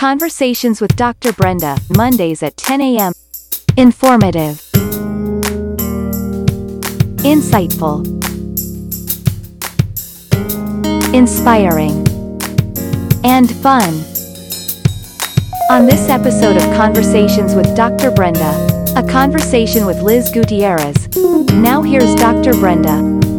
Conversations with Dr. Brenda, Mondays at 10 a.m. Informative, insightful, inspiring, and fun. On this episode of Conversations with Dr. Brenda, a conversation with Liz Gutierrez. Now here's Dr. Brenda.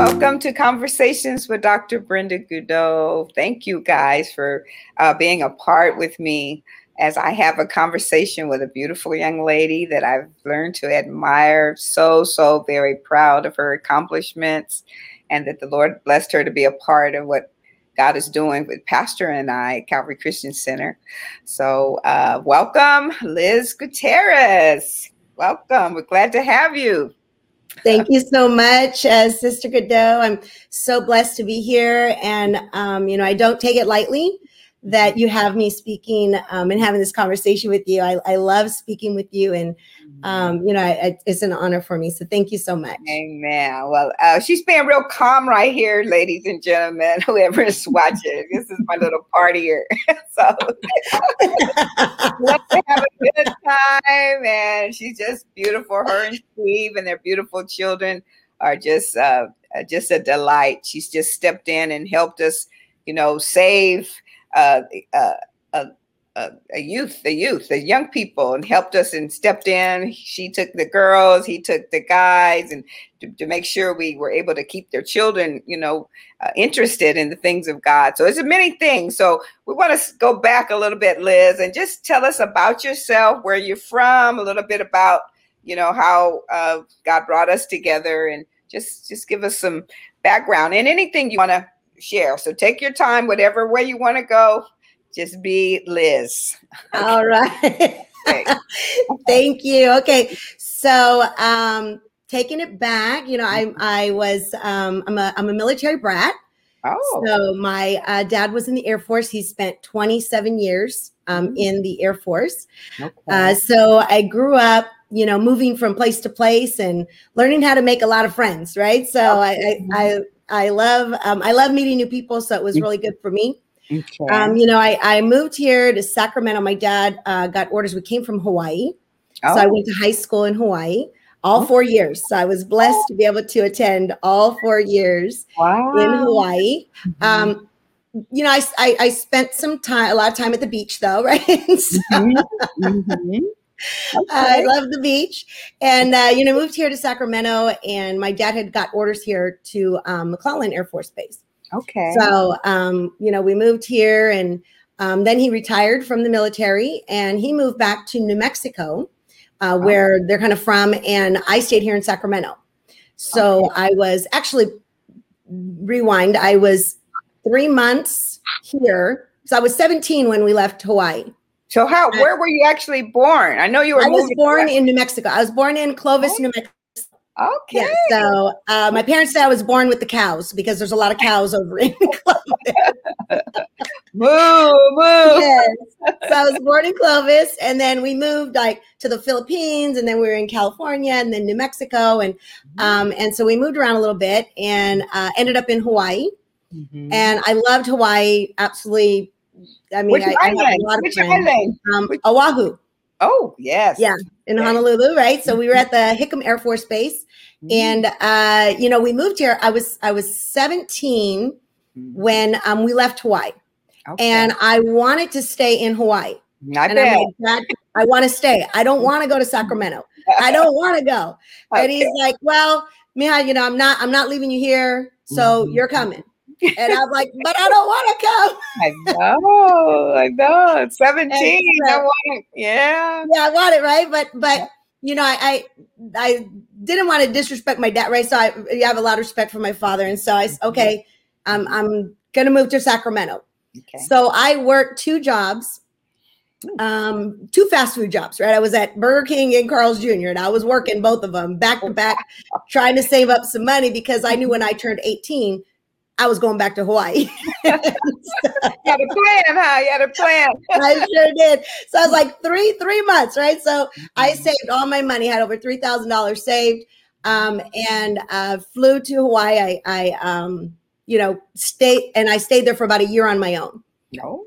Welcome to Conversations with Dr. Brenda Goudeau. Thank you guys for uh, being a part with me as I have a conversation with a beautiful young lady that I've learned to admire. So, so very proud of her accomplishments and that the Lord blessed her to be a part of what God is doing with Pastor and I at Calvary Christian Center. So, uh, welcome, Liz Gutierrez. Welcome. We're glad to have you. Thank you so much, uh, Sister Goudeau. I'm so blessed to be here. And, um, you know, I don't take it lightly that you have me speaking um, and having this conversation with you. I, I love speaking with you, and um, you know, I, I, it's an honor for me. So thank you so much. Amen. Well, uh, she's being real calm right here, ladies and gentlemen. Whoever is watching, this is my little party here. so let's have a good time, and she's just beautiful. Her and Steve and their beautiful children are just uh, just a delight. She's just stepped in and helped us, you know, save uh, uh, uh, a youth, the youth, the young people, and helped us and stepped in. She took the girls, he took the guys, and to, to make sure we were able to keep their children, you know, uh, interested in the things of God. So it's a many things. So we want to go back a little bit, Liz, and just tell us about yourself, where you're from, a little bit about, you know, how uh, God brought us together, and just just give us some background and anything you want to share. So take your time, whatever way you want to go. Just be Liz. All right. Thank you. Okay. So um taking it back, you know, I I was um I'm a I'm a military brat. Oh. So my uh, dad was in the Air Force. He spent 27 years um, mm-hmm. in the Air Force. Okay. Uh, so I grew up, you know, moving from place to place and learning how to make a lot of friends. Right. So okay. I, I I love um, I love meeting new people, so it was really good for me. Okay. Um, you know, I, I moved here to Sacramento. My dad uh, got orders. We came from Hawaii, oh. so I oh. went to high school in Hawaii all four years. So I was blessed to be able to attend all four years wow. in Hawaii. Mm-hmm. Um, you know, I, I, I spent some time, a lot of time at the beach, though, right? so, mm-hmm. Mm-hmm. Okay. I love the beach. And, uh, you know, moved here to Sacramento, and my dad had got orders here to um, McClellan Air Force Base. Okay. So, um, you know, we moved here, and um, then he retired from the military and he moved back to New Mexico, uh, where they're kind of from. And I stayed here in Sacramento. So okay. I was actually, rewind, I was three months here. So I was 17 when we left Hawaii. So how where were you actually born? I know you were. I was born in New Mexico. I was born in Clovis, oh. New Mexico. Okay. Yeah, so uh, my parents said I was born with the cows because there's a lot of cows over in Clovis. moo, moo. Yes. So I was born in Clovis, and then we moved like to the Philippines, and then we were in California, and then New Mexico, and mm-hmm. um, and so we moved around a little bit, and uh, ended up in Hawaii. Mm-hmm. And I loved Hawaii. Absolutely I mean, Which I, island? I have a lot of Which friends. Island? Um, Oahu. Oh, yes. Yeah, in okay. Honolulu, right? So we were at the Hickam Air Force Base, mm-hmm. and uh, you know, we moved here. I was I was 17 mm-hmm. when um, we left Hawaii, okay. and I wanted to stay in Hawaii. Not bad. Like, I want to stay. I don't want to go to Sacramento. I don't want to go. okay. And he's like, "Well, Mija, you know, I'm not. I'm not leaving you here. So mm-hmm. you're coming." And I'm like, but I don't want to come. I know, I know. 17. So, I want it. Yeah. Yeah, I want it, right? But but you know, I, I I didn't want to disrespect my dad, right? So I, I have a lot of respect for my father. And so I mm-hmm. okay, I'm I'm gonna move to Sacramento. Okay. So I worked two jobs um two fast food jobs right i was at burger king and carl's jr and i was working both of them back to back trying to save up some money because i knew when i turned 18 I was going back to Hawaii. you had a plan, huh? You had a plan. I sure did. So I was like three three months, right? So I mm-hmm. saved all my money, had over three thousand dollars saved, um, and uh, flew to Hawaii. I, I um, you know, stayed and I stayed there for about a year on my own. No.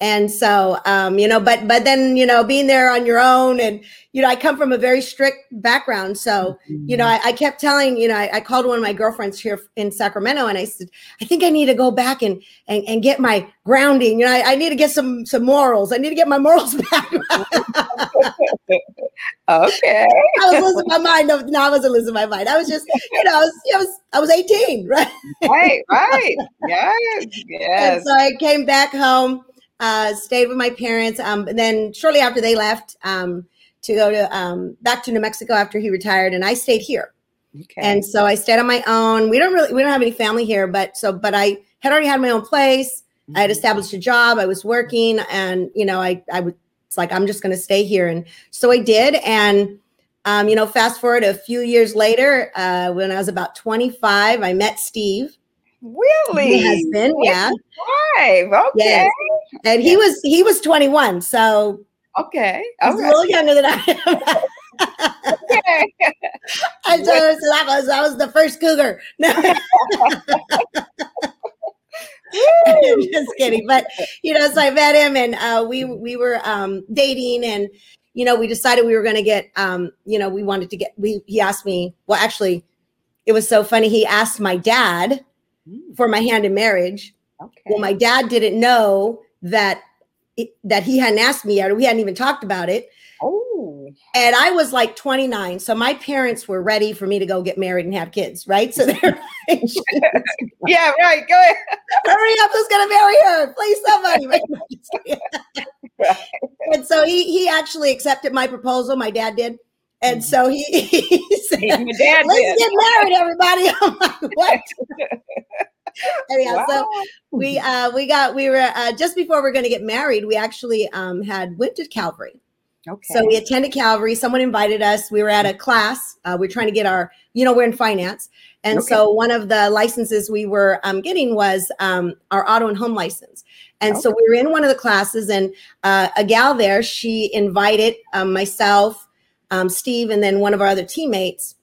And so um, you know but but then you know being there on your own and you know i come from a very strict background. So you know mm-hmm. I, I kept telling you know I, I, called one of my girlfriends here in sacramento and i said i think i need to go back and and, and get my grounding. You know I, I need to get some some morals. I need to get my morals back. Okay. I was losing my mind. No, no i wasn't losing my mind. I was just you know i was i was, I was 18 right? Right right. Yes yes. and so i came back home uh, stayed with my parents. Um, and then shortly after they left um, to go to um, back to New Mexico after he retired, and I stayed here. Okay. And so I stayed on my own. We don't really we don't have any family here, but so but I had already had my own place. Mm-hmm. I had mm-hmm. established a job. I was working, and you know I I would it's like I'm just going to stay here, and so I did. And um, you know, fast forward a few years later, uh, when I was about 25, I met Steve. Really? My husband, yeah. Five. Okay. Yes. And he was he was 21, so okay. He's a little younger than I am. okay. I so, that was that was the first cougar. No. just kidding. But you know, so I met him and uh, we we were um, dating and you know, we decided we were gonna get um, you know, we wanted to get we he asked me, well actually it was so funny. He asked my dad. For my hand in marriage. Okay. Well, my dad didn't know that it, that he hadn't asked me yet, or we hadn't even talked about it. Oh. And I was like 29. So my parents were ready for me to go get married and have kids, right? So they're like, Yeah, right. Go ahead. Hurry up, who's gonna marry her? Please somebody. right. And so he he actually accepted my proposal. My dad did. And so he, he said, Let's did. get married, everybody. I'm like, what? Anyhow, wow. so we uh, we got we were uh, just before we are going to get married. We actually um, had went to Calvary. Okay. So we attended Calvary. Someone invited us. We were at a class. Uh, we are trying to get our, you know, we're in finance, and okay. so one of the licenses we were um, getting was um, our auto and home license. And okay. so we were in one of the classes, and uh, a gal there, she invited um, myself, um, Steve, and then one of our other teammates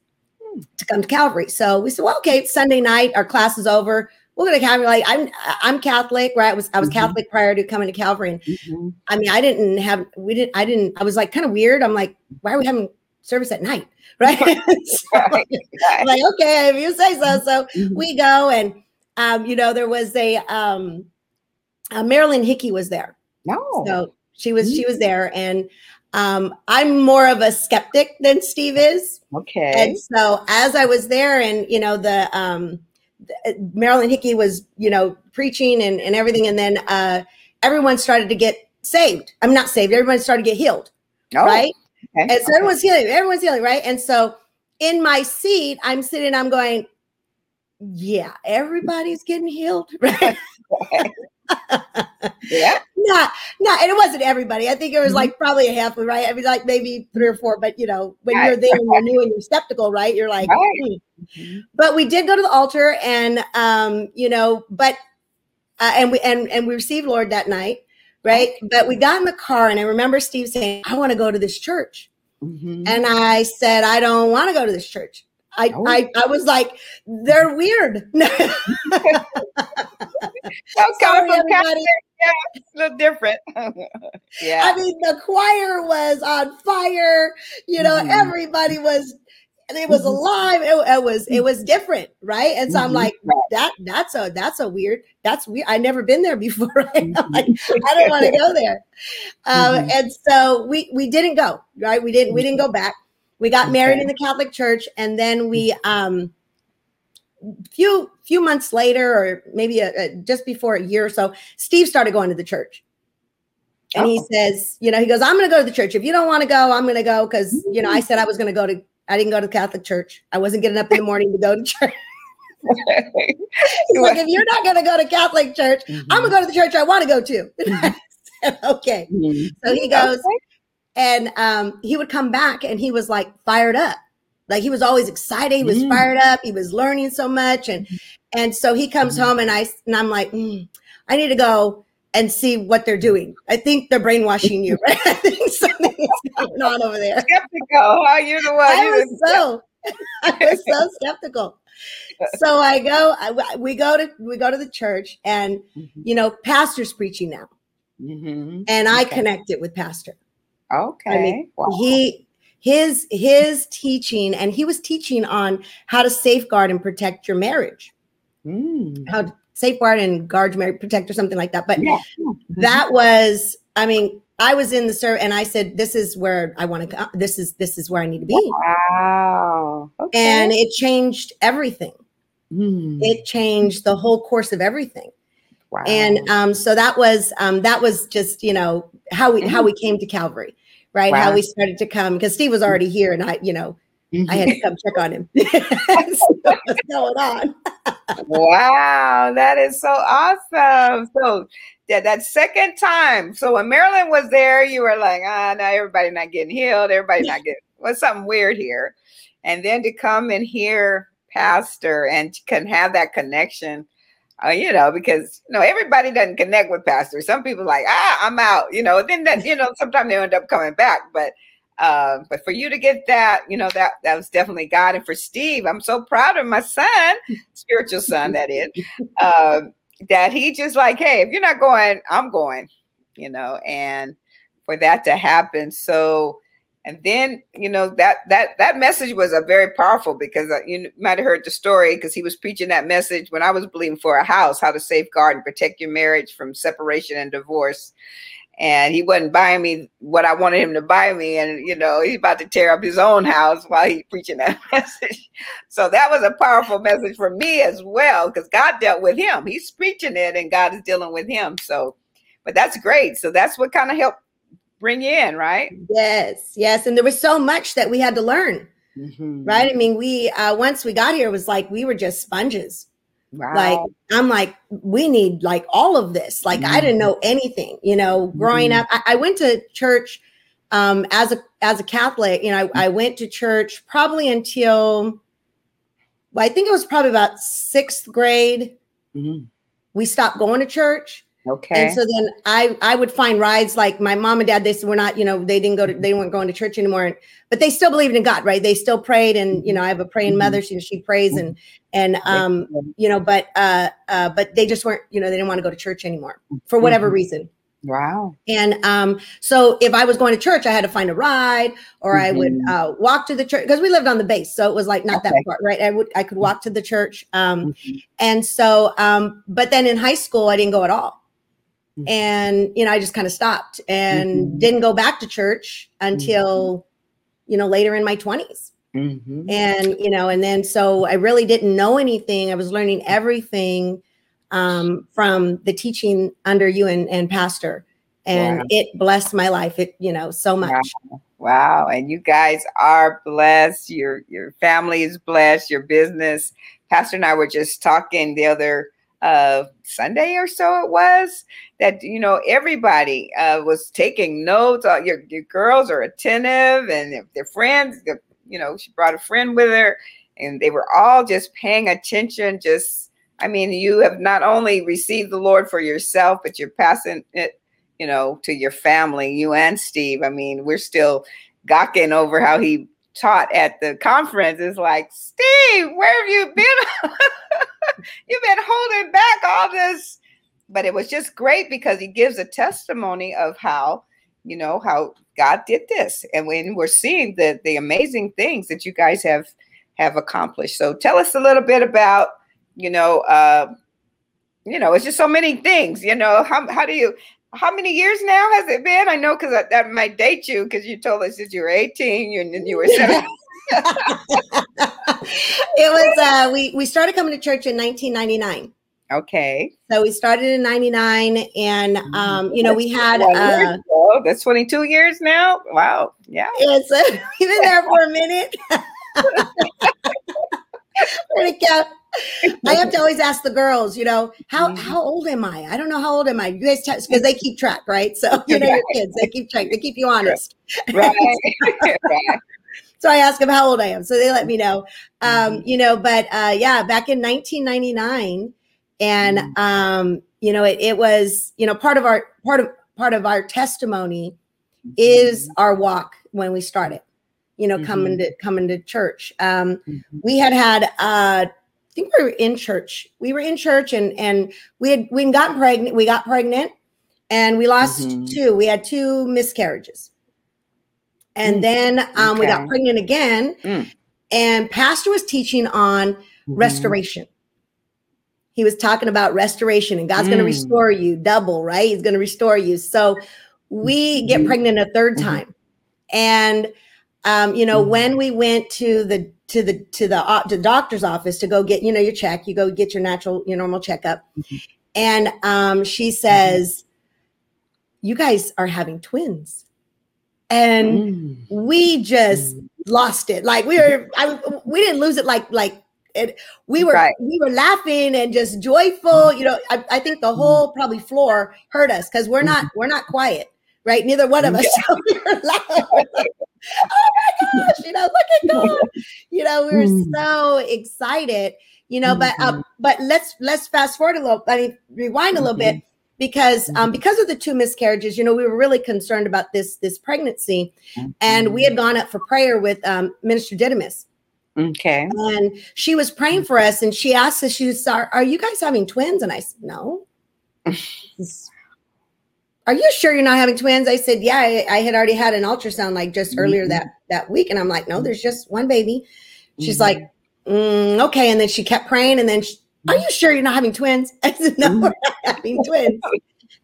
hmm. to come to Calvary. So we said, well, okay, Sunday night, our class is over we're gonna Calvary. Like I'm, I'm Catholic, right? I was I was mm-hmm. Catholic prior to coming to Calvary, and mm-hmm. I mean, I didn't have, we didn't, I didn't, I was like kind of weird. I'm like, why are we having service at night, right? so, right. like, okay, if you say so. So mm-hmm. we go, and um, you know, there was a um, uh, Marilyn Hickey was there. No, so she was she was mm. there, and um, I'm more of a skeptic than Steve is. Okay, and so as I was there, and you know the um Marilyn Hickey was, you know, preaching and, and everything. And then uh, everyone started to get saved. I'm not saved. Everyone started to get healed. Oh, right. Okay. And so okay. everyone's healing. Everyone's healing. Right. And so in my seat, I'm sitting, I'm going, yeah, everybody's getting healed. Right. yeah. Not, not, and it wasn't everybody. I think it was mm-hmm. like probably a half, right? I mean, like maybe three or four, but you know, when right. you're there and you're new and you're skeptical, right? You're like, right. hmm. mm-hmm. but we did go to the altar and, um, you know, but, uh, and we, and, and we received Lord that night, right? Okay. But we got in the car and I remember Steve saying, I want to go to this church. Mm-hmm. And I said, I don't want to go to this church. I, oh. I, I was like, they're weird. Sorry, everybody. Yeah, a little different. yeah. I mean, the choir was on fire. You know, mm-hmm. everybody was it was mm-hmm. alive. It, it, was it was different, right? And so I'm mm-hmm. like, that that's a that's a weird. That's weird. I never been there before. Right? like, I don't want to go there. Um, mm-hmm. and so we we didn't go. Right? We didn't we didn't go back. We got okay. married in the Catholic Church, and then we um few few months later, or maybe a, a, just before a year or so, Steve started going to the church. And oh. he says, you know, he goes, I'm going to go to the church. If you don't want to go, I'm going to go because, you know, I said I was going to go to, I didn't go to the Catholic church. I wasn't getting up in the morning to go to church. He's like, if you're not going to go to Catholic church, mm-hmm. I'm going to go to the church I want to go to. Mm-hmm. okay. Mm-hmm. So he goes, okay. and um, he would come back and he was like fired up. Like he was always excited. He was mm. fired up. He was learning so much, and and so he comes mm. home, and I and I'm like, mm, I need to go and see what they're doing. I think they're brainwashing you. Right? I think something is going on over there. Skeptical. How you the one? I was so. I was so skeptical. So I go. I, we go to we go to the church, and mm-hmm. you know, pastors preaching now mm-hmm. and I okay. connected with Pastor. Okay. I mean, wow. he his his teaching, and he was teaching on how to safeguard and protect your marriage. Mm. How to safeguard and guard your marriage, protect or something like that. But yeah. that was, I mean, I was in the service and I said, "This is where I want to go. This is this is where I need to be." Wow! Okay. And it changed everything. Mm. It changed the whole course of everything. Wow. And um, so that was um, that was just you know how we how we came to Calvary, right? Wow. How we started to come because Steve was already here, and I you know mm-hmm. I had to come check on him. so what's going on? wow, that is so awesome. So that that second time. So when Marilyn was there, you were like, ah, now everybody not getting healed. Everybody not getting what's something weird here. And then to come and hear Pastor and can have that connection, uh, you know, because you know everybody doesn't connect with pastors. Some people like, ah, I'm out. You know, then that you know sometimes they end up coming back, but. Uh, but for you to get that, you know, that that was definitely God. And for Steve, I'm so proud of my son, spiritual son, that is. Uh, that he just like, hey, if you're not going, I'm going, you know, and for that to happen. So, and then you know that that that message was a very powerful because uh, you might have heard the story because he was preaching that message when I was believing for a house, how to safeguard and protect your marriage from separation and divorce and he wasn't buying me what I wanted him to buy me. And you know, he's about to tear up his own house while he's preaching that message. So that was a powerful message for me as well, because God dealt with him. He's preaching it, and God is dealing with him. So, but that's great. So that's what kind of helped bring you in, right? Yes, yes. And there was so much that we had to learn. Mm-hmm. Right. I mean, we uh once we got here, it was like we were just sponges Wow. Like I'm like, we need like all of this. Like mm-hmm. I didn't mm-hmm. know anything, you know, growing mm-hmm. up. I, I, went to church um as a as a Catholic, you know, I, I went to church probably until well, I think it was probably about sixth grade. Mm-hmm. We stopped going to church. Okay. And so then I I would find rides like my mom and dad. They were not, you know, they didn't go to they weren't going to church anymore, and, but they still believed in God, right? They still prayed, and you know I have a praying mm-hmm. mother. She she prays and and um you know, but uh uh but they just weren't, you know, they didn't want to go to church anymore for whatever mm-hmm. reason. Wow. And um, so if I was going to church, I had to find a ride or mm-hmm. I would mm-hmm. uh, walk to the church because we lived on the base. So it was like not okay. that far, right? I would I could walk to the church. Um, mm-hmm. and so um, but then in high school I didn't go at all. Mm-hmm. And, you know, I just kind of stopped and mm-hmm. didn't go back to church until, mm-hmm. you know, later in my 20s. Mm-hmm. And, you know, and then so I really didn't know anything. I was learning everything um, from the teaching under you and, and Pastor. And wow. it blessed my life, it, you know, so much. Wow. wow. And you guys are blessed. Your your family is blessed, your business. Pastor and I were just talking the other uh, Sunday or so it was that you know everybody uh, was taking notes. Uh, your your girls are attentive and their friends. you know, she brought a friend with her, and they were all just paying attention. Just, I mean, you have not only received the Lord for yourself, but you're passing it, you know, to your family. You and Steve. I mean, we're still gawking over how he taught at the conference is like, Steve, where have you been? You've been holding back all this. But it was just great because he gives a testimony of how, you know, how God did this. And when we're seeing the the amazing things that you guys have have accomplished. So tell us a little bit about, you know, uh, you know, it's just so many things, you know, how how do you how many years now has it been? I know because that, that, might date you because you told us that you were 18 and then you were 17. it was uh we we started coming to church in 1999 okay. So we started in 99 and mm-hmm. um you know we had uh oh that's 22 years now? Wow. Yeah. It's uh, we've been there for a minute I have to always ask the girls, you know, how mm-hmm. how old am I? I don't know how old am I. You guys because they keep track, right? So you know your kids, they keep track, they keep you honest. Right. right. so I ask them how old I am. So they let me know. Um, mm-hmm. you know, but uh yeah, back in 1999, and mm-hmm. um, you know, it, it was, you know, part of our part of part of our testimony is mm-hmm. our walk when we started you know, mm-hmm. coming to coming to church. Um, mm-hmm. We had had, uh, I think we were in church. We were in church, and and we had we gotten pregnant. We got pregnant, and we lost mm-hmm. two. We had two miscarriages. And mm. then um, okay. we got pregnant again. Mm. And Pastor was teaching on mm-hmm. restoration. He was talking about restoration, and God's mm. going to restore you double, right? He's going to restore you. So we get mm-hmm. pregnant a 3rd mm-hmm. time. And um, you know, mm-hmm. when we went to the to the to the uh, to the doctor's office to go get you know your check, you go get your natural your normal checkup, mm-hmm. and um, she says, "You guys are having twins," and mm. we just mm. lost it. Like we were, I, we didn't lose it. Like like it, we were right. we were laughing and just joyful. You know, I, I think the mm. whole probably floor heard us because we're not we're not quiet, right? Neither one of us. Yeah. Oh my gosh, you know, look at God. You know, we were mm. so excited, you know, but uh, mm-hmm. but let's let's fast forward a little, I mean, rewind a little mm-hmm. bit because um, mm-hmm. because of the two miscarriages, you know, we were really concerned about this this pregnancy, mm-hmm. and we had gone up for prayer with um, Minister Didymus. Okay, and she was praying for us, and she asked us, "She was, are, are you guys having twins?" And I said, "No." are you sure you're not having twins? I said, yeah, I, I had already had an ultrasound like just earlier mm-hmm. that that week, and I'm like, no, there's just one baby. She's mm-hmm. like, mm, okay, and then she kept praying, and then, she, are you sure you're not having twins? I said, no, we're not having twins.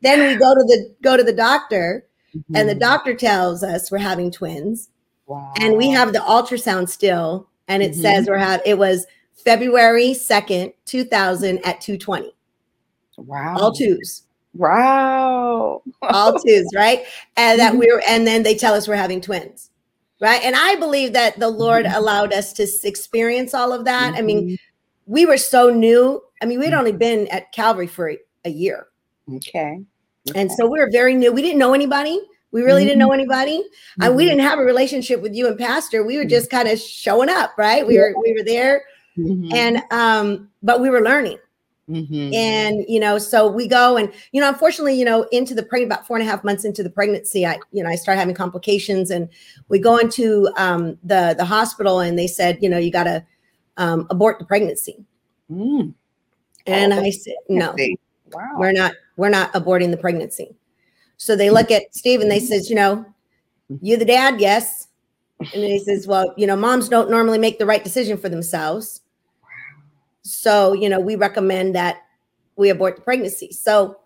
then we go to the go to the doctor, mm-hmm. and the mm-hmm. doctor tells us we're having twins, wow. and we have the ultrasound still, and it says mm-hmm. we're have it was February second, two thousand at two twenty. Wow, all twos. Wow. All twos, right? And that mm-hmm. we're and then they tell us we're having twins. Right? And I believe that the Lord mm-hmm. allowed us to experience all of that. I mean, mm-hmm. we were so new. I mean, we'd only been at Calvary for a, year. Okay. okay. And so we were very new. We didn't know anybody. We really didn't know anybody. Mm-hmm. And we didn't have a relationship with you and Pastor. We were just kind of showing up, right? We were we were there. Mm-hmm. And um, but we were learning. Mm-hmm. And you know, so we go and you know, unfortunately, you know, into the pregnant about four and a half months into the pregnancy, I you know, I start having complications, and we go into um, the the hospital, and they said, you know, you got to um, abort the pregnancy. Mm. And oh, I said, no, wow. we're not we're not aborting the pregnancy. So they look at Steve and they says, you know, you the dad, yes. And he says, well, you know, moms don't normally make the right decision for themselves. So, you know, we recommend that we abort the pregnancy. So,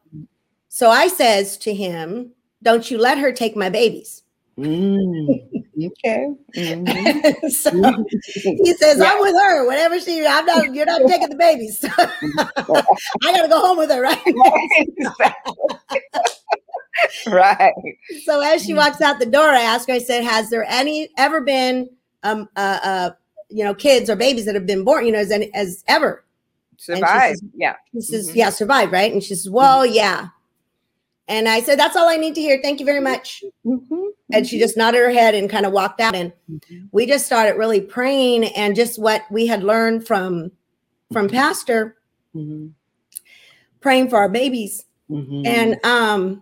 so I says to him, don't you let her take my babies. Mm, okay. Mm-hmm. so he says, yeah. I'm with her. Whatever she, I'm not, you're not taking the babies. I got to go home with her, right? right. So as she walks out the door, I ask her, I said, has there any ever been um, uh, uh, you know, kids or babies that have been born, you know, as as ever. Survive. yeah. She says, mm-hmm. yeah, survive, right? And she says, well, yeah. And I said, that's all I need to hear. Thank you very much. Mm-hmm. And she just nodded her head and kind of walked out. And mm-hmm. we just started really praying and just what we had learned from from mm-hmm. Pastor, mm-hmm. praying for our babies. Mm-hmm. And um,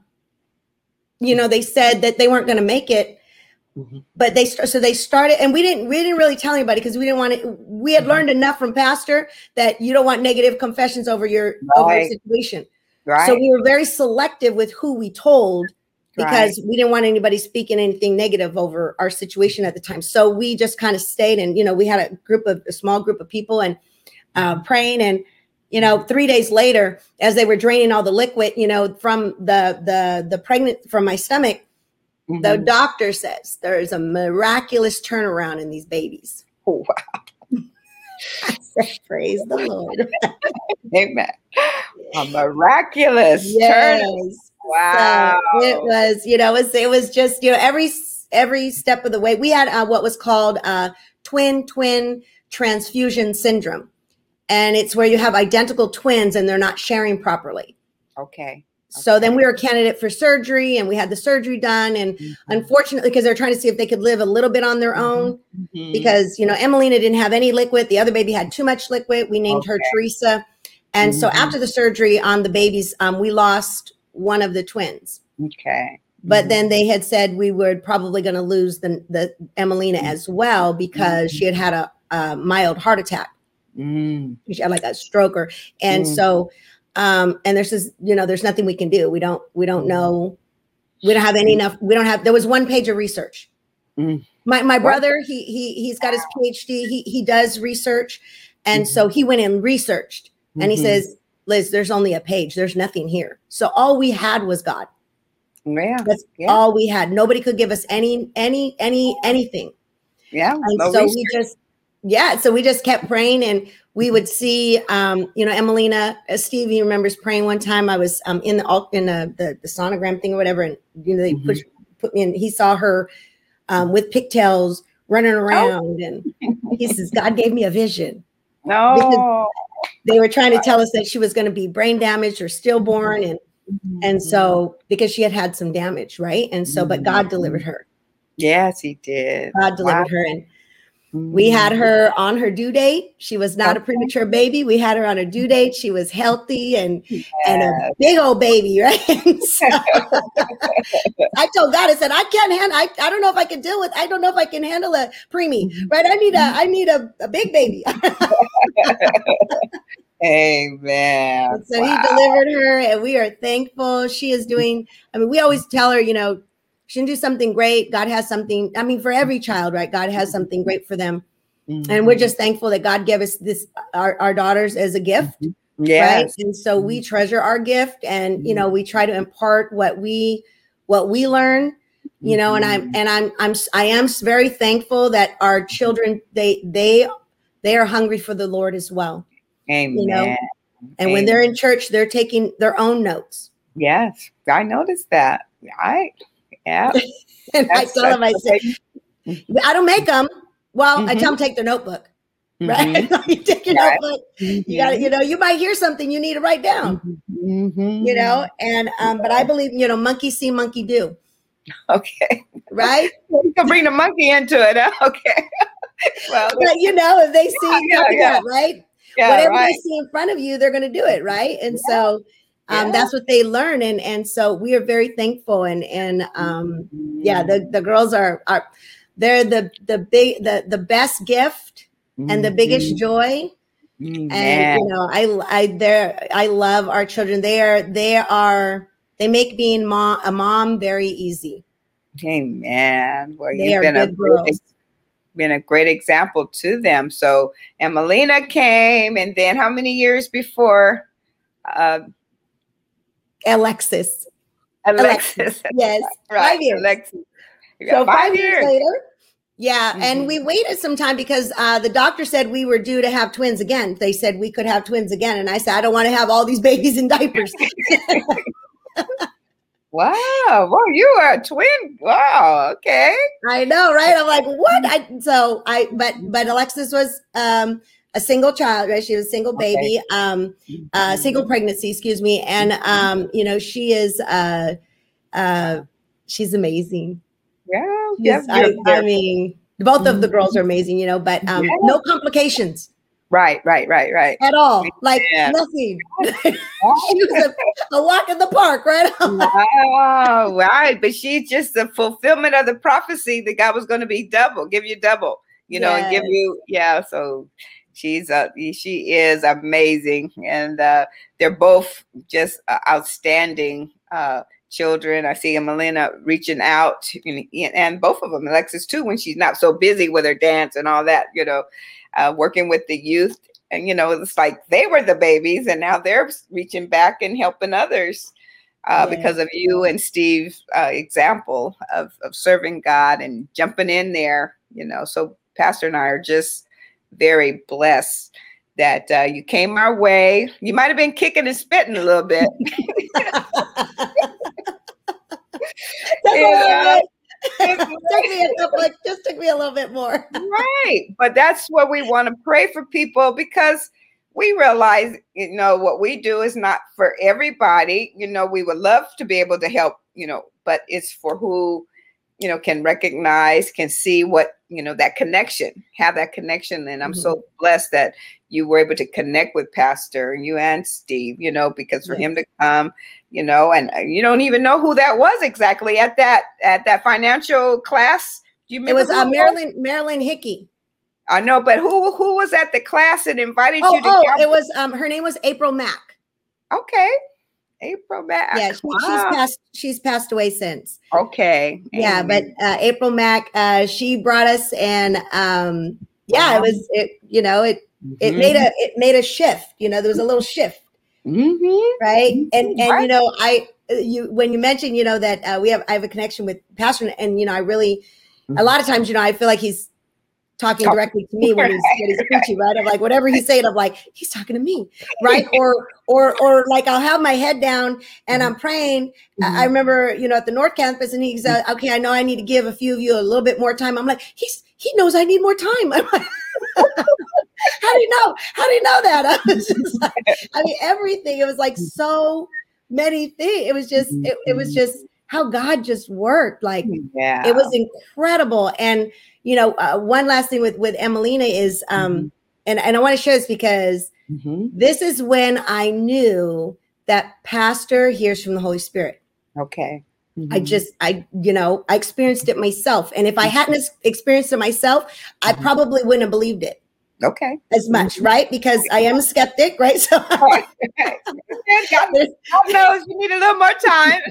you know, they said that they weren't going to make it Mm-hmm. But they so they started, and we didn't we didn't really tell anybody because we didn't want to. We had mm-hmm. learned enough from Pastor that you don't want negative confessions over your right. over your situation. Right. So we were very selective with who we told because right. we didn't want anybody speaking anything negative over our situation at the time. So we just kind of stayed, and you know, we had a group of a small group of people and uh, mm-hmm. praying and you know three days later as they were draining all the liquid you know from the the the pregnant from my stomach Mm-hmm. The doctor says there is a miraculous turnaround in these babies. Oh, wow. Said, praise the Lord. Amen. A miraculous yes. turn. Wow. So it was, you know, it was, it was just, you know, every every step of the way. We had uh, what was called uh, twin twin transfusion syndrome. And it's where you have identical twins and they're not sharing properly. Okay. So then we were a candidate for surgery and we had the surgery done. And mm-hmm. unfortunately, because they're trying to see if they could live a little bit on their own, mm-hmm. because, you know, Emelina didn't have any liquid. The other baby had too much liquid. We named okay. her Teresa. And mm-hmm. so after the surgery on the babies, um, we lost one of the twins. Okay. But then they had said we were probably going to lose the, the Emelina mm-hmm. as well because she had had a, a mild heart attack. Mm. She had like a stroke or, and mm. so um, and there's just you know there's nothing we can do. We don't we don't know. We don't have any enough. We don't have. There was one page of research. Mm. My my brother he he he's got his PhD. He he does research, and mm-hmm. so he went and researched, and mm-hmm. he says, Liz, there's only a page. There's nothing here. So all we had was God. Yeah, that's yeah. all we had. Nobody could give us any any any anything. Yeah, and no so research. we just yeah, so we just kept praying and we would see, um, you know, Emelina, uh, Stevie remembers praying one time. I was um, in the in the, the, the sonogram thing or whatever, and you know they mm-hmm. push, put me in. He saw her um, with pigtails running oh. around, oh. and he says, "God gave me a vision." No, they were trying to tell us that she was going to be brain damaged or stillborn, and mm-hmm. and so because she had had some damage, right? And so, but God delivered her. Yes, He did. God delivered wow. her, and we had her on her due date. She was not a premature baby. We had her on a due date. She was healthy and yes. and a big old baby, right? so I told God, I said, I can't handle. I, I don't know if I can deal with. I don't know if I can handle a preemie, mm-hmm. right? I need a I need a, a big baby. Amen. So wow. he delivered her, and we are thankful. She is doing. I mean, we always tell her, you know, she can do something great. God has something, I mean, for every child, right? God has something great for them. Mm-hmm. And we're just thankful that God gave us this, our, our daughters as a gift. Mm-hmm. Yes. Right. And so we mm-hmm. treasure our gift and, you know, we try to impart what we, what we learn, you know, and I'm, and I'm, I'm, I am very thankful that our children, they, they, they are hungry for the Lord as well. Amen. You know, and Amen. when they're in church, they're taking their own notes. Yes, I noticed that. Right. Yeah. and I tell them, I say, I don't make them. Well, mm-hmm. I tell them take their notebook. Right? Mm-hmm. you take your right. notebook. You got to, you know, you might hear something you need to write down. Mm-hmm. You know, and um, but I believe, you know, monkey see, monkey do. Okay. Right? you can bring the monkey into it. Huh? Okay. well, but you know, if they see yeah, yeah, yeah. right? Yeah, Whatever right. they see in front of you, they're going to do it, right? And so um, yeah. that's what they learn and and so we are very thankful and and um, yeah the the girls are are they're the the big the the best gift and the biggest mm-hmm. joy mm-hmm. and you know i i they're i love our children they are they are they make being mom a mom very easy amen well they you've been a great, been a great example to them so emelina came and then how many years before uh, Alexis. Alexis. Alexis. Yes. Right. Five years. Alexis. So five, five years. years. later. Yeah, mm-hmm. and we waited some time because uh, the doctor said we were due to have twins again. They said we could have twins again, and I said I don't want to have all these babies in diapers. wow, well, you are a twin. Wow, okay. I know, right? I'm like, what? I so I but but Alexis was um a single child, right? She was a single baby, okay. um, uh, single pregnancy, excuse me. And, um, you know, she is, uh, uh, she's amazing. Yeah. Yes. I, I, mean, both of the mm-hmm. girls are amazing, you know, but, um, yeah. no complications. Right, right, right, right. At all. Like yeah. nothing. she was a, a, walk in the park, right? wow, right. But she's just the fulfillment of the prophecy that God was going to be double, give you double, you know, yes. and give you, yeah. So She's a she is amazing, and uh, they're both just uh, outstanding uh, children. I see Emelina reaching out, and both of them, Alexis too, when she's not so busy with her dance and all that, you know, uh, working with the youth. And you know, it's like they were the babies, and now they're reaching back and helping others. Uh, yeah. because of you and Steve's uh, example of, of serving God and jumping in there, you know. So Pastor and I are just very blessed that uh, you came our way. You might have been kicking and spitting a little bit. and, uh, took me a couple, just took me a little bit more. right. But that's what we want to pray for people because we realize, you know, what we do is not for everybody. You know, we would love to be able to help, you know, but it's for who you know can recognize can see what you know that connection have that connection and i'm mm-hmm. so blessed that you were able to connect with pastor you and steve you know because for yes. him to come you know and uh, you don't even know who that was exactly at that at that financial class do you remember it was uh, marilyn marilyn hickey i know but who who was at the class and invited oh, you to oh come? it was um her name was april mack Okay. April Mack. Yeah, she, wow. she's passed. She's passed away since. Okay. Yeah, Amen. but uh, April Mack, uh, she brought us, and um, yeah, wow. it was. It you know it mm-hmm. it made a it made a shift. You know, there was a little shift. Mm-hmm. Right, mm-hmm. and and right. you know, I you when you mentioned you know that uh, we have I have a connection with Pastor, and you know, I really a mm-hmm. lot of times you know I feel like he's talking directly to me when he's, when he's preaching, right? I'm like, whatever he's saying, I'm like, he's talking to me, right? Or, or, or like I'll have my head down and I'm praying. Mm-hmm. I remember, you know, at the North Campus, and he's uh, okay. I know I need to give a few of you a little bit more time. I'm like, he's he knows I need more time. I'm like, how do you know? How do you know that? I was just like, I mean, everything. It was like so many things. It was just, it, it was just how God just worked. Like, yeah. it was incredible. And you know, uh, one last thing with with Emelina is, um, mm-hmm. and and I want to share this because mm-hmm. this is when I knew that pastor hears from the Holy Spirit. Okay. Mm-hmm. I just, I, you know, I experienced it myself. And if I hadn't experienced it myself, I mm-hmm. probably wouldn't have believed it. Okay. As much, mm-hmm. right? Because I am a skeptic, right? So God, God knows you need a little more time.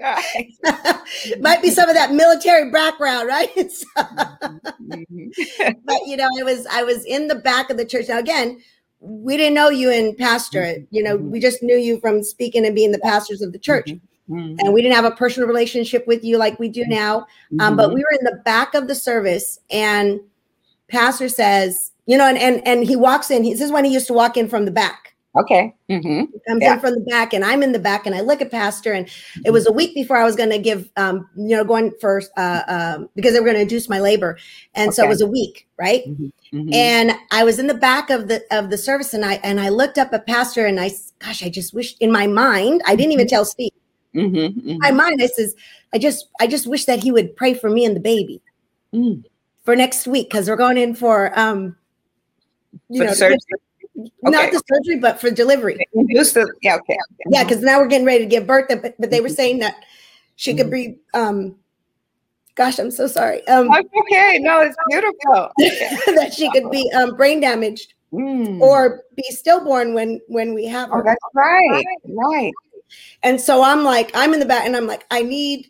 Might be some of that military background, right? so, mm-hmm. but you know, I was I was in the back of the church. Now again, we didn't know you in pastor. Mm-hmm. You know, we just knew you from speaking and being the pastors of the church. Mm-hmm. mm-hmm. And we didn't have a personal relationship with you like we do now. Um, but mm-hmm. we were in the back of the service, and pastor says, you know, and and and he walks in. He, this is when he used to walk in from the back. Okay. Mm-hmm. Comes yeah. in from the back, and I'm in the back, and I look at Pastor, and it was a week before I was going to give, um, you know, going first uh, um, because they were going to induce my labor, and okay. so it was a week, right? Mm-hmm. Mm-hmm. And I was in the back of the of the service, and I and I looked up at Pastor, and I, gosh, I just wish in my mind, I didn't even mm-hmm. tell Steve. Mm-hmm. Mm-hmm. My mind, I says, I just, I just wish that he would pray for me and the baby mm. For next week because we're going in for, um, you for know, Okay. Not the surgery, but for delivery. Just the, yeah, okay. Yeah, because now we're getting ready to give birth, but, but they were saying that she could mm-hmm. be um gosh, I'm so sorry. Um okay. No, it's beautiful. that she could be um brain damaged mm. or be stillborn when when we have her. Oh, that's right. Right. And so I'm like, I'm in the back and I'm like, I need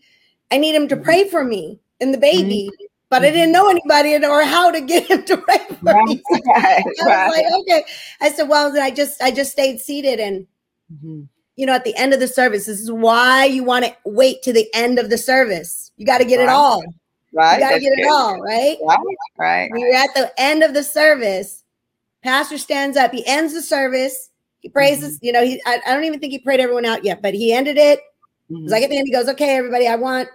I need him to mm-hmm. pray for me and the baby. Mm but I didn't know anybody or how to get him to pray for right, me. Right, I was right. like, okay. I said, well, then I just I just stayed seated and mm-hmm. you know, at the end of the service, this is why you want to wait to the end of the service. You got to get it all. Right. You got to get good. it all, right? Right. Right. We're at the end of the service. Pastor stands up. He ends the service. He praises, mm-hmm. you know, he I, I, don't even think he prayed everyone out yet, but he ended it. Mm-hmm. Like at the end, he goes, Okay, everybody, I want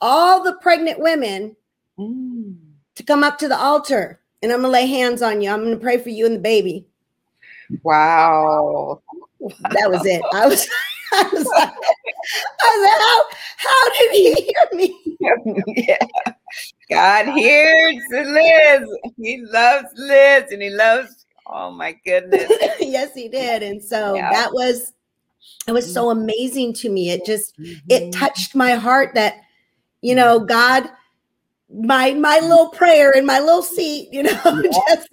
all the pregnant women mm. to come up to the altar and I'm gonna lay hands on you. I'm gonna pray for you and the baby. Wow. That was it. I was I was like, I said, how, how did he hear me? yeah. God hears Liz. He loves Liz and he loves, oh my goodness. yes, he did. And so yeah. that was it was so amazing to me. It just mm-hmm. it touched my heart that, you know, God my my little prayer in my little seat, you know, just,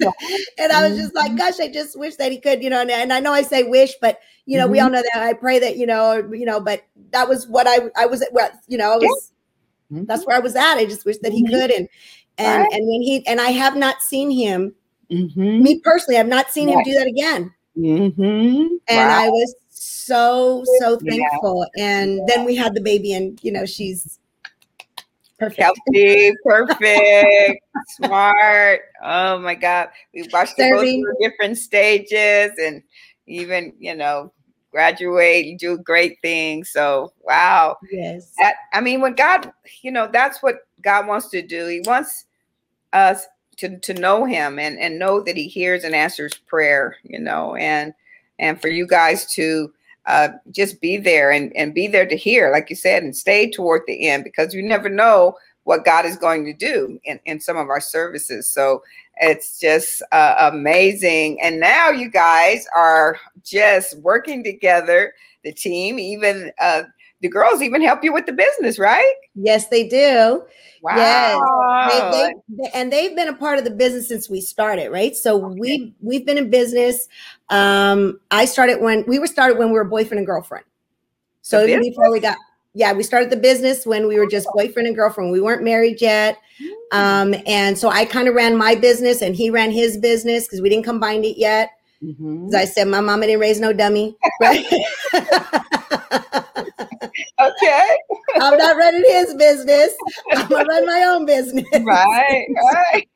and I was just like, mm-hmm. gosh, I just wish that he could, you know, and, and I know I say wish, but you know, mm-hmm. we all know that I pray that, you know, you know, but that was what I I was at well, you know, I was yeah. mm-hmm. that's where I was at. I just wish that he mm-hmm. could and and right. and when he and I have not seen him, mm-hmm. me personally, I've not seen him do that again. Mm-hmm. And wow. I was so so thankful. Yeah. And then we had the baby, and you know, she's Perfect. Healthy, perfect, smart. Oh my God. We watched them go through different stages and even, you know, graduate, do great things. So wow. Yes. That, I mean, when God, you know, that's what God wants to do. He wants us to, to know him and, and know that he hears and answers prayer, you know, and and for you guys to uh, just be there and, and be there to hear, like you said, and stay toward the end because you never know what God is going to do in, in some of our services. So it's just uh, amazing. And now you guys are just working together, the team, even uh, the girls even help you with the business, right? Yes, they do. Wow. Yes. They, they, and they've been a part of the business since we started, right? So okay. we we've been in business. Um, I started when we were started when we were boyfriend and girlfriend. So before we got yeah, we started the business when we were just boyfriend and girlfriend. We weren't married yet. Mm. Um, and so I kind of ran my business and he ran his business because we didn't combine it yet. Mm-hmm. As I said, my mama didn't raise no dummy. Right? okay. I'm not running his business. I'm gonna run my own business. Right, right.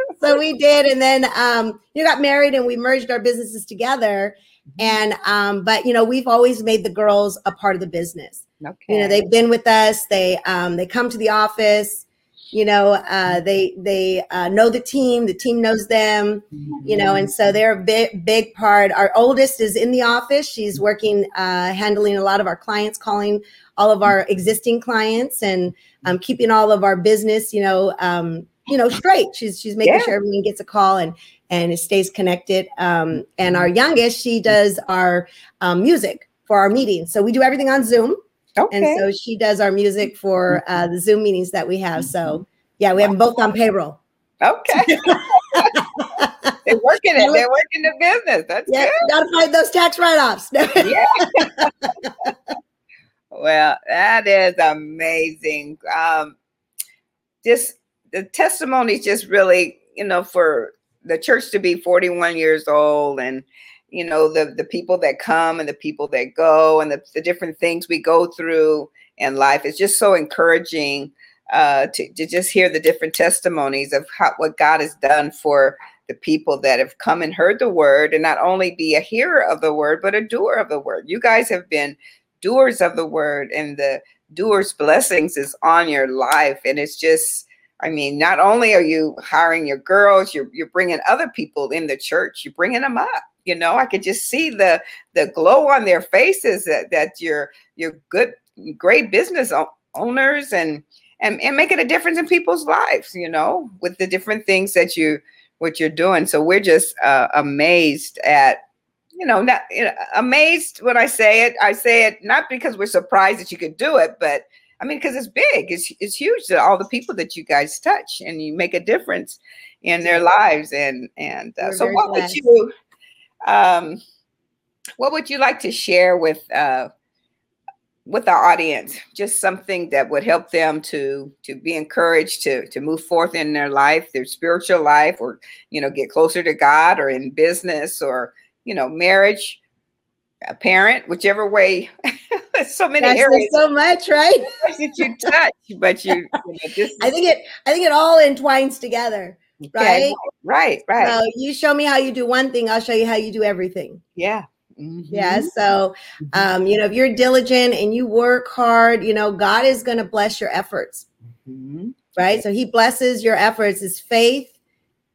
so we did, and then um, you got married, and we merged our businesses together. Mm-hmm. And um, but you know, we've always made the girls a part of the business. Okay. You know, they've been with us. They um, they come to the office you know uh, they they uh, know the team the team knows them you know and so they're a big big part. Our oldest is in the office. She's working uh, handling a lot of our clients calling all of our existing clients and um, keeping all of our business you know um, you know straight. She's she's making yeah. sure everyone gets a call and and it stays connected um, and our youngest she does our um, music for our meetings. So we do everything on zoom Okay. And so she does our music for uh, the Zoom meetings that we have. So yeah, we have them both on payroll. Okay. They're working it. They're working the business. That's yeah, good. Gotta find those tax write-offs. yeah. well, that is amazing. Um, just the testimony just really, you know, for the church to be 41 years old and you know the the people that come and the people that go and the, the different things we go through in life. Is just so encouraging uh, to, to just hear the different testimonies of how, what God has done for the people that have come and heard the word and not only be a hearer of the word but a doer of the word. You guys have been doers of the word and the doers blessings is on your life. And it's just I mean, not only are you hiring your girls, you're you're bringing other people in the church. You're bringing them up you know i could just see the the glow on their faces that that you're you're good great business owners and and, and making a difference in people's lives you know with the different things that you what you're doing. So we're just uh, amazed at you know not you know, amazed when i say it i say it not because we're surprised that you could do it but i mean because it's big it's, it's huge to all the people that you guys touch and you make a difference in their lives and and uh, so what would you um, what would you like to share with uh, with our audience? Just something that would help them to to be encouraged to to move forth in their life, their spiritual life, or you know, get closer to God, or in business, or you know, marriage, a parent, whichever way. so many Gosh, areas. so much, right? that you touch, but you. you know, just, I think it. I think it all entwines together. Right? Right, right. So you show me how you do one thing, I'll show you how you do everything. Yeah. Mm-hmm. Yeah. So, mm-hmm. um, you know, if you're diligent and you work hard, you know, God is going to bless your efforts. Mm-hmm. Right. So he blesses your efforts, his faith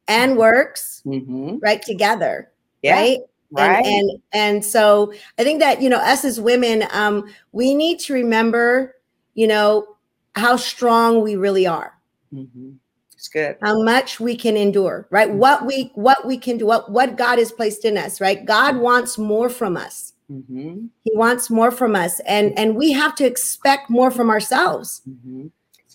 and works, mm-hmm. right? Together. Yeah. Right. Right. And, and and so I think that you know us as women, um, we need to remember, you know, how strong we really are. Mm-hmm. It's good. How much we can endure, right? Mm-hmm. What we what we can do, what what God has placed in us, right? God wants more from us. Mm-hmm. He wants more from us, and and we have to expect more from ourselves. Mm-hmm.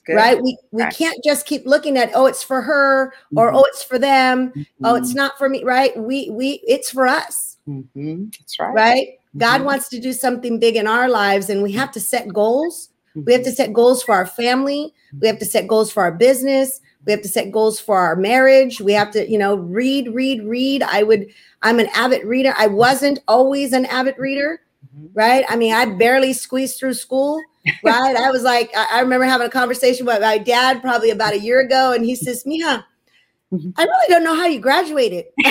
Right? We we right. can't just keep looking at oh it's for her or mm-hmm. oh it's for them oh it's mm-hmm. not for me. Right? We we it's for us. Mm-hmm. That's right. Right? God wants to do something big in our lives, and we have to set goals. We have to set goals for our family. We have to set goals for our business. We have to set goals for our marriage. We have to, you know, read, read, read. I would, I'm an avid reader. I wasn't always an avid reader, mm-hmm. right? I mean, I barely squeezed through school, right? I was like, I, I, remember having a conversation with my dad probably about a year ago, and he says, Mia, mm-hmm. I really don't know how you graduated.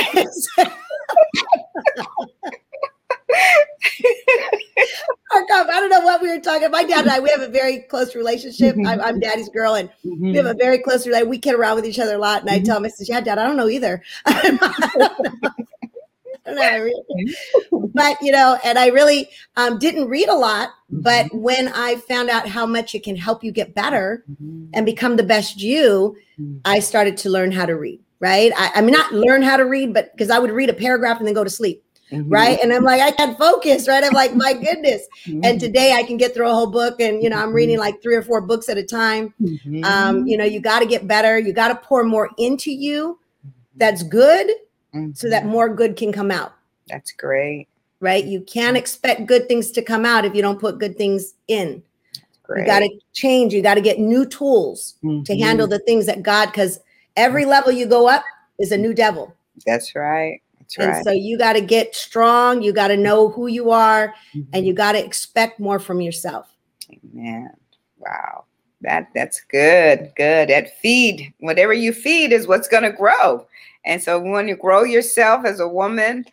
I don't know what we were talking. About. My dad and I, we have a very close relationship. I'm, I'm daddy's girl, and mm-hmm. we have a very close relationship. We kid around with each other a lot. And I mm-hmm. tell him, I says, "Yeah, Dad, I don't know either." but you know, and I really um, didn't read a lot. But mm-hmm. when I found out how much it can help you get better mm-hmm. and become the best you, mm-hmm. I started to learn how to read. Right? I, I mean, not learn how to read, but because I would read a paragraph and then go to sleep mm-hmm. right? And I'm like, I can't focus, right? I'm like, my goodness. Mm-hmm. And today I can get through a whole book, and you know, I'm reading like three or four books at a time. Mm-hmm. Um, you know, you got to get better. You got to pour more into you. That's good, so that mm-hmm. more good can come out. That's great. Right? You can't expect good things to come out if you don't put good things in. Great. You got to change. You got to get new tools mm-hmm. to handle the things that God, because every level you go up is a new devil. That's right. That's and right. so you got to get strong. You got to know who you are, mm-hmm. and you got to expect more from yourself. Amen. Wow. That that's good. Good. That feed, whatever you feed is what's going to grow. And so when you grow yourself as a woman,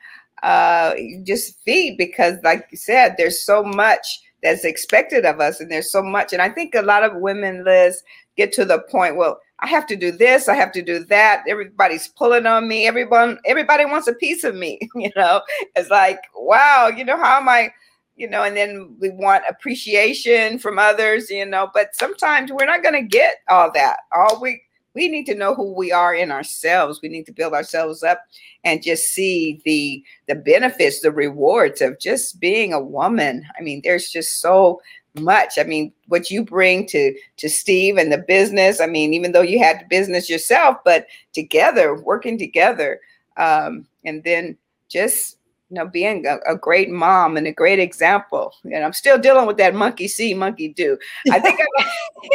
uh, you just feed because, like you said, there's so much that's expected of us, and there's so much. And I think a lot of women, Liz, get to the point. Well, I have to do this. I have to do that. Everybody's pulling on me. Everyone, everybody wants a piece of me. You know, it's like, wow. You know, how am I? You know, and then we want appreciation from others. You know, but sometimes we're not going to get all that. All we we need to know who we are in ourselves we need to build ourselves up and just see the the benefits the rewards of just being a woman i mean there's just so much. I mean what you bring to to steve and the business i mean even though you had the business yourself but together working together um and then just you know being a, a great mom and a great example. And i'm still dealing with that monkey see monkey do. I think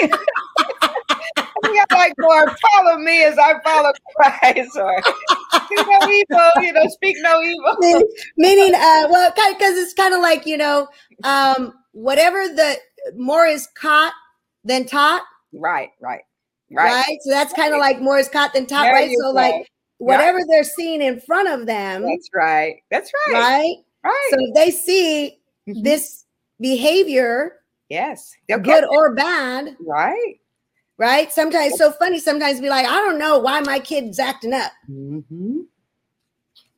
I, like, Lord, follow me as I follow Christ, or do no evil, you know, speak no evil. Meaning, meaning uh, well, because it's kind of like you know, um, whatever the more is caught than taught. Right, right, right. Right. So that's kind of like more is caught than taught, there right? So like whatever they're seeing in front of them. That's right. That's right. Right. Right. So if they see mm-hmm. this behavior, yes, good or bad, right right? Sometimes so funny. Sometimes be like, I don't know why my kid's acting up. Mm-hmm.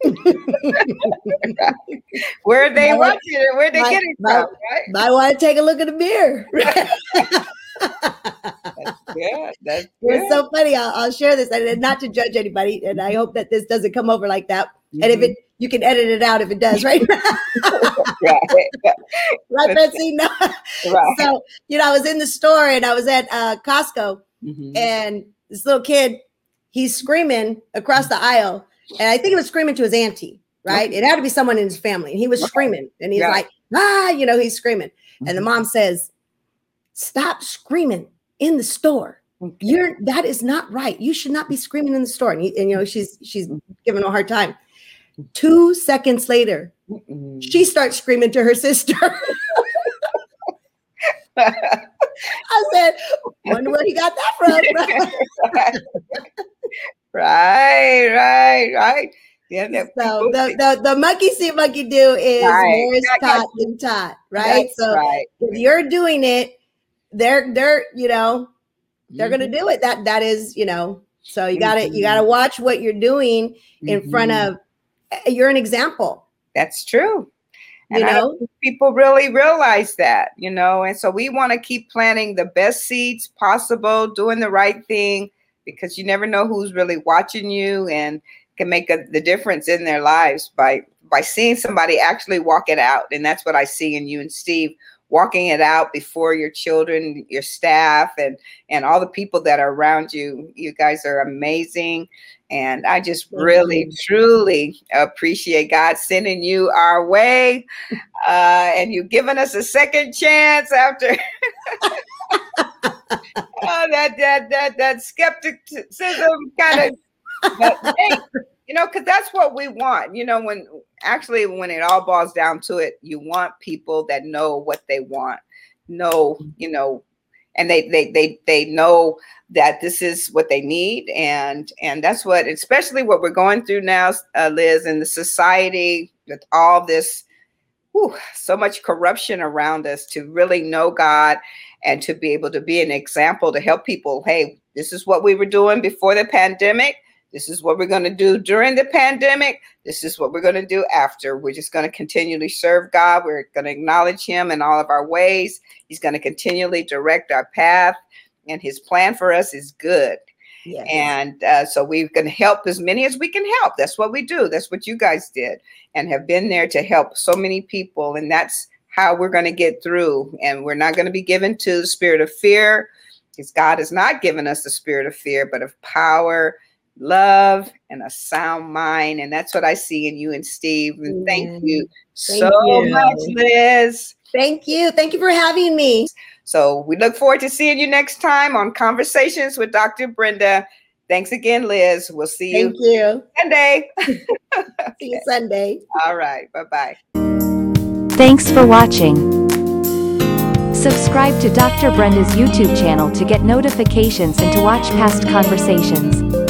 Where are they watching it? Where they getting it from? Right? Might want to take a look at the mirror. that's good. That's good. It's so funny. I'll, I'll share this, and not to judge anybody, and I hope that this doesn't come over like that. Mm-hmm. And if it, you can edit it out if it does, right? right, right, Betsy. No. Right. So you know, I was in the store and I was at uh, Costco, mm-hmm. and this little kid, he's screaming across the aisle, and I think he was screaming to his auntie. Right, it had to be someone in his family, and he was screaming, and he's yeah. like, ah, you know, he's screaming, mm-hmm. and the mm-hmm. mom says, "Stop screaming in the store." Okay. You're that is not right. You should not be screaming in the store. And, he, and you know, she's she's giving a hard time. Two seconds later, Mm-mm. she starts screaming to her sister. I said, wonder where he got that from. right, right, right. Yeah, so the, the, the monkey see monkey do is right. more is taught than taught, right? That's so right. if you're doing it, they're they're you know they're mm-hmm. gonna do it. That that is you know. So you got to mm-hmm. you got to watch what you're doing in mm-hmm. front of. You're an example. That's true. And you know, people really realize that, you know, and so we want to keep planting the best seeds possible, doing the right thing, because you never know who's really watching you and can make a, the difference in their lives by by seeing somebody actually walk it out. And that's what I see in you and Steve walking it out before your children, your staff, and and all the people that are around you. You guys are amazing. And I just really, truly appreciate God sending you our way. Uh, and you giving us a second chance after oh, that that that that skepticism kind of you know, because that's what we want. You know, when actually when it all boils down to it, you want people that know what they want, know, you know, and they they they they know that this is what they need and and that's what especially what we're going through now uh, liz in the society with all this whew, so much corruption around us to really know god and to be able to be an example to help people hey this is what we were doing before the pandemic this is what we're going to do during the pandemic. This is what we're going to do after. We're just going to continually serve God. We're going to acknowledge Him in all of our ways. He's going to continually direct our path, and His plan for us is good. Yes. And uh, so we can help as many as we can help. That's what we do. That's what you guys did and have been there to help so many people. And that's how we're going to get through. And we're not going to be given to the spirit of fear because God has not given us the spirit of fear, but of power, love, and a sound mind. And that's what I see in you and Steve. And thank you thank so you. much, Liz. Thank you. Thank you for having me. So we look forward to seeing you next time on Conversations with Dr. Brenda. Thanks again, Liz. We'll see you. Thank you. Sunday. see you Sunday. All right. Bye bye. Thanks for watching. Subscribe to Dr. Brenda's YouTube channel to get notifications and to watch past conversations.